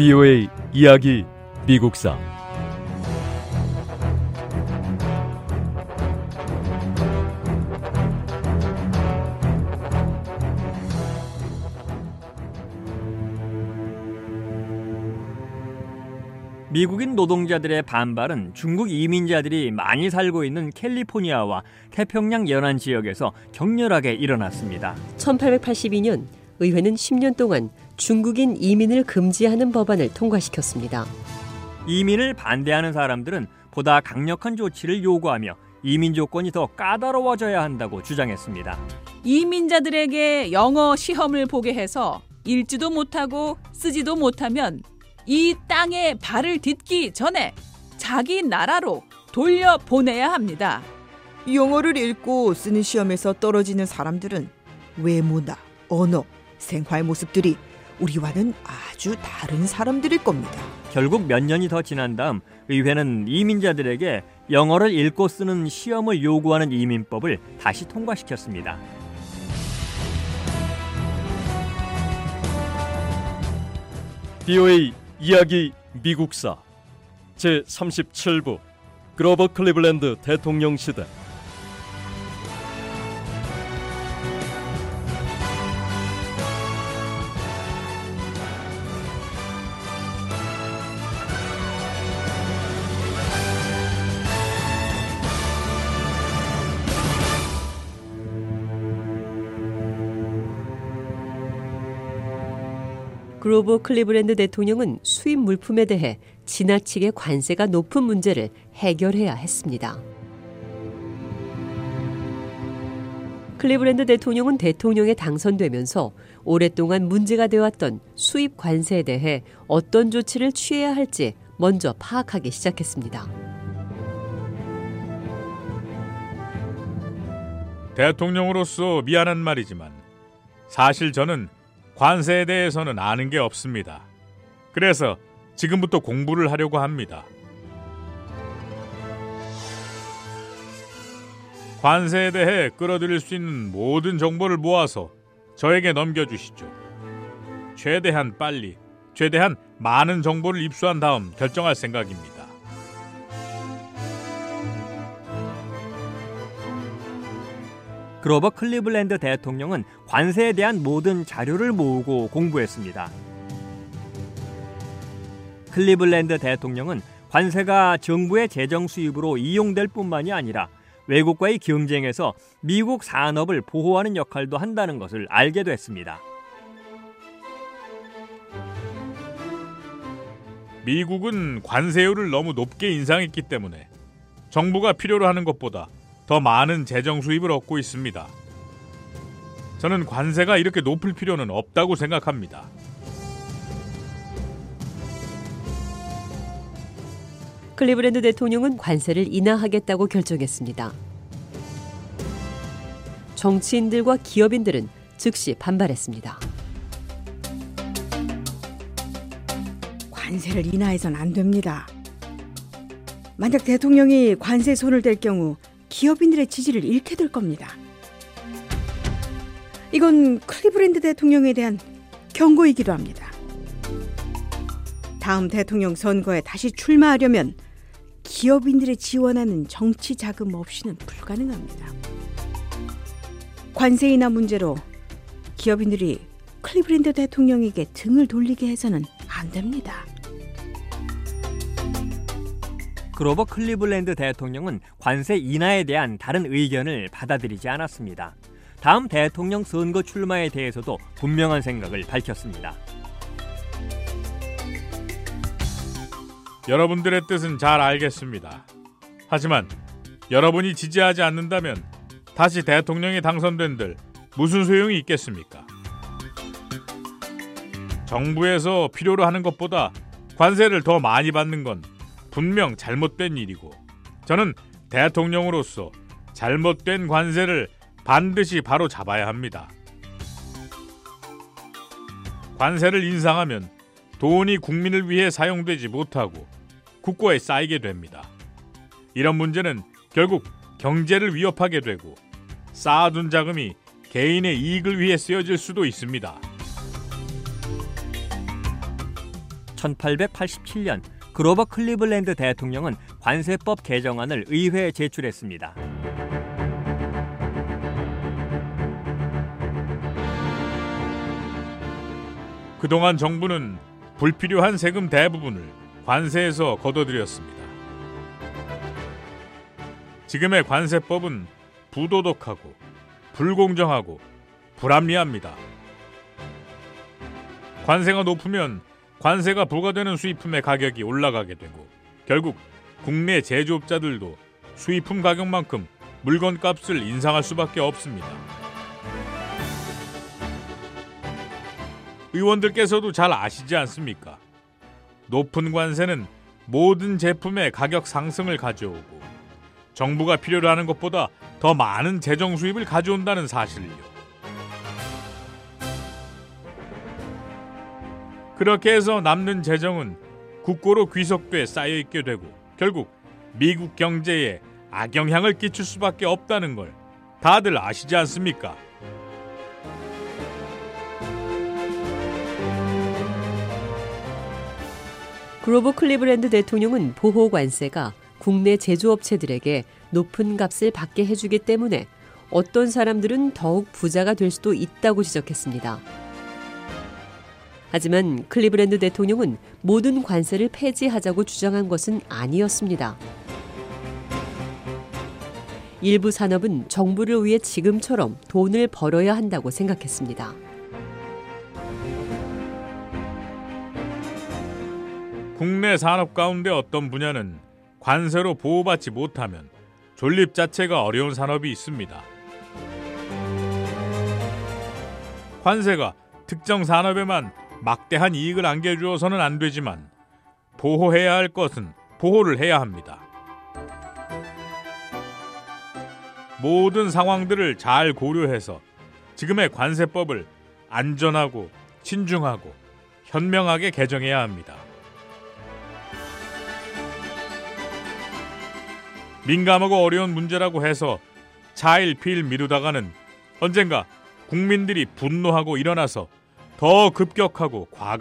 VOA 이야기 미국사 미국인 노동자들의 반발은 중국 이민자들이 많이 살고 있는 캘리포니아와 태평양 연안 지역에서 격렬하게 일어났습니다. 1882년 의회는 10년 동안 중국인 이민을 금지하는 법안을 통과시켰습니다. 이민을 반대하는 사람들은 보다 강력한 조치를 요구하며 이민 조건이 더 까다로워져야 한다고 주장했습니다. 이민자들에게 영어 시험을 보게 해서 읽지도 못하고 쓰지도 못하면 이 땅에 발을 딛기 전에 자기 나라로 돌려 보내야 합니다. 영어를 읽고 쓰는 시험에서 떨어지는 사람들은 외모나 언어, 생활 모습들이 우리와는 아주 다른 사람들일 겁니다. 결국 몇 년이 더 지난 다음 의회는 이민자들에게 영어를 읽고 쓰는 시험을 요구하는 이민법을 다시 통과시켰습니다. VOA 이야기 미국사 제 37부 그로버 클리블랜드 대통령 시대 그로버 클리브랜드 대통령은 수입 물품에 대해 지나치게 관세가 높은 문제를 해결해야 했습니다. 클리브랜드 대통령은 대통령에 당선되면서 오랫동안 문제가 되었던 수입 관세에 대해 어떤 조치를 취해야 할지 먼저 파악하기 시작했습니다. 대통령으로서 미안한 말이지만 사실 저는 관세에 대해서는 아는 게 없습니다. 그래서 지금부터 공부를 하려고 합니다. 관세에 대해 끌어들일 수 있는 모든 정보를 모아서 저에게 넘겨주시죠. 최대한 빨리, 최대한 많은 정보를 입수한 다음 결정할 생각입니다. 그로버 클리블랜드 대통령은 관세에 대한 모든 자료를 모으고 공부했습니다. 클리블랜드 대통령은 관세가 정부의 재정 수입으로 이용될 뿐만이 아니라 외국과의 경쟁에서 미국 산업을 보호하는 역할도 한다는 것을 알게 됐습니다. 미국은 관세율을 너무 높게 인상했기 때문에 정부가 필요로 하는 것보다 더 많은 재정 수입을 얻고 있습니다. 저는 관세가 이렇게 높을 필요는 없다고 생각합니다. 클리브랜드 대통령은 관세를 인하하겠다고 결정했습니다. 정치인들과 기업인들은 즉시 반발했습니다. 관세를 인하해선 안 됩니다. 만약 대통령이 관세에 손을 댈 경우 기업인들의 지지를 잃게 될 겁니다. 이건 클리브랜드 대통령에 대한 경고이기도 합니다. 다음 대통령 선거에 다시 출마하려면 기업인들의 지원하는 정치 자금 없이는 불가능합니다. 관세 인하 문제로 기업인들이 클리브랜드 대통령에게 등을 돌리게 해서는 안 됩니다. 그로버 클리블랜드 대통령은 관세 인하에 대한 다른 의견을 받아들이지 않았습니다. 다음 대통령 선거 출마에 대해서도 분명한 생각을 밝혔습니다. 여러분들의 뜻은 잘 알겠습니다. 하지만 여러분이 지지하지 않는다면 다시 대통령이 당선된들 무슨 소용이 있겠습니까? 정부에서 필요로 하는 것보다 관세를 더 많이 받는 건 분명 잘못된 일이고 저는 대통령으로서 잘못된 관세를 반드시 바로 잡아야 합니다. 관세를 인상하면 돈이 국민을 위해 사용되지 못하고 국고에 쌓이게 됩니다. 이런 문제는 결국 경제를 위협하게 되고 쌓아둔 자금이 개인의 이익을 위해 쓰여질 수도 있습니다. 1887년 그로버 클리블랜드 대통령은 관세법 개정안을 의회에 제출했습니다. 그동안 정부는 불필요한 세금 대부분을 관세에서 걷어들였습니다. 지금의 관세법은 부도덕하고 불공정하고 불합리합니다. 관세가 높으면 관세가 부과되는 수입품의 가격이 올라가게 되고 결국 국내 제조업자들도 수입품 가격만큼 물건 값을 인상할 수밖에 없습니다. 의원들께서도 잘 아시지 않습니까? 높은 관세는 모든 제품의 가격 상승을 가져오고 정부가 필요로 하는 것보다 더 많은 재정 수입을 가져온다는 사실을요. 그렇게 해서 남는 재정은 국고로 귀속돼 쌓여 있게 되고 결국 미국 경제에 악영향을 끼칠 수밖에 없다는 걸 다들 아시지 않습니까? 그로버 클리브랜드 대통령은 보호 관세가 국내 제조업체들에게 높은 값을 받게 해주기 때문에 어떤 사람들은 더욱 부자가 될 수도 있다고 지적했습니다. 하지만 클리브랜드 대통령은 모든 관세를 폐지하자고 주장한 것은 아니었습니다. 일부 산업은 정부를 위해 지금처럼 돈을 벌어야 한다고 생각했습니다. 국내 산업 가운데 어떤 분야는 관세로 보호받지 못하면 존립 자체가 어려운 산업이 있습니다. 관세가 특정 산업에만 막대한 이익을 안겨주어서는 안 되지만 보호해야 할 것은 보호를 해야 합니다. 모든 상황들을 잘 고려해서 지금의 관세법을 안전하고 신중하고 현명하게 개정해야 합니다. 민감하고 어려운 문제라고 해서 차일피일 미루다가는 언젠가 국민들이 분노하고 일어나서 더 급격하고 과감